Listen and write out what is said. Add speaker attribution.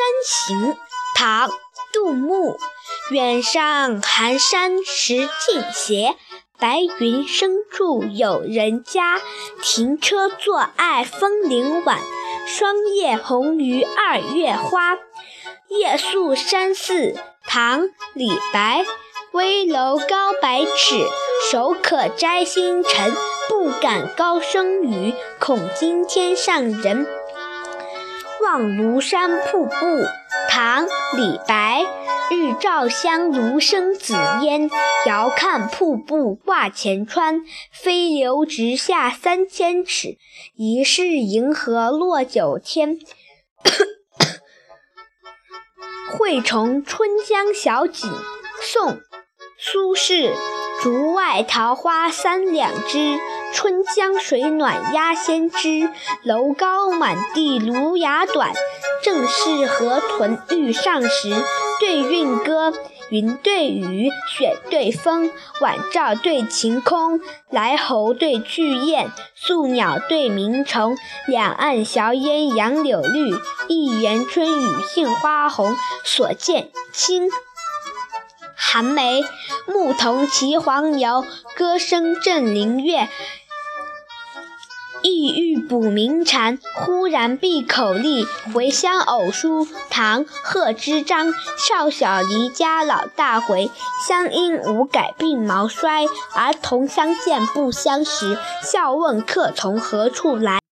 Speaker 1: 山行》唐·杜牧。远上寒山石径斜，白云深处有人家。停车坐爱枫林晚，霜叶红于二月花。夜宿山寺，唐·李白。危楼高百尺，手可摘星辰。不敢高声语，恐惊天上人。望庐山瀑布，唐·李白。日照香炉生紫烟，遥看瀑布挂前川。飞流直下三千尺，疑是银河落九天。《惠崇春江晓景》宋·苏轼。竹外桃花三两枝，春江水暖鸭先知。楼高满地芦芽短，正是河豚欲上时。对韵歌，云对雨，雪对风，晚照对晴空，来鸿对去雁，宿鸟对鸣虫。两岸晓烟杨柳绿，一园春雨杏花红。所见清。寒梅，牧童骑黄牛，歌声振林樾。意欲捕鸣蝉，忽然闭口立。回乡偶书，唐·贺知章。少小离家老大回，乡音无改鬓毛衰。儿童相见不相识，笑问客从何处来。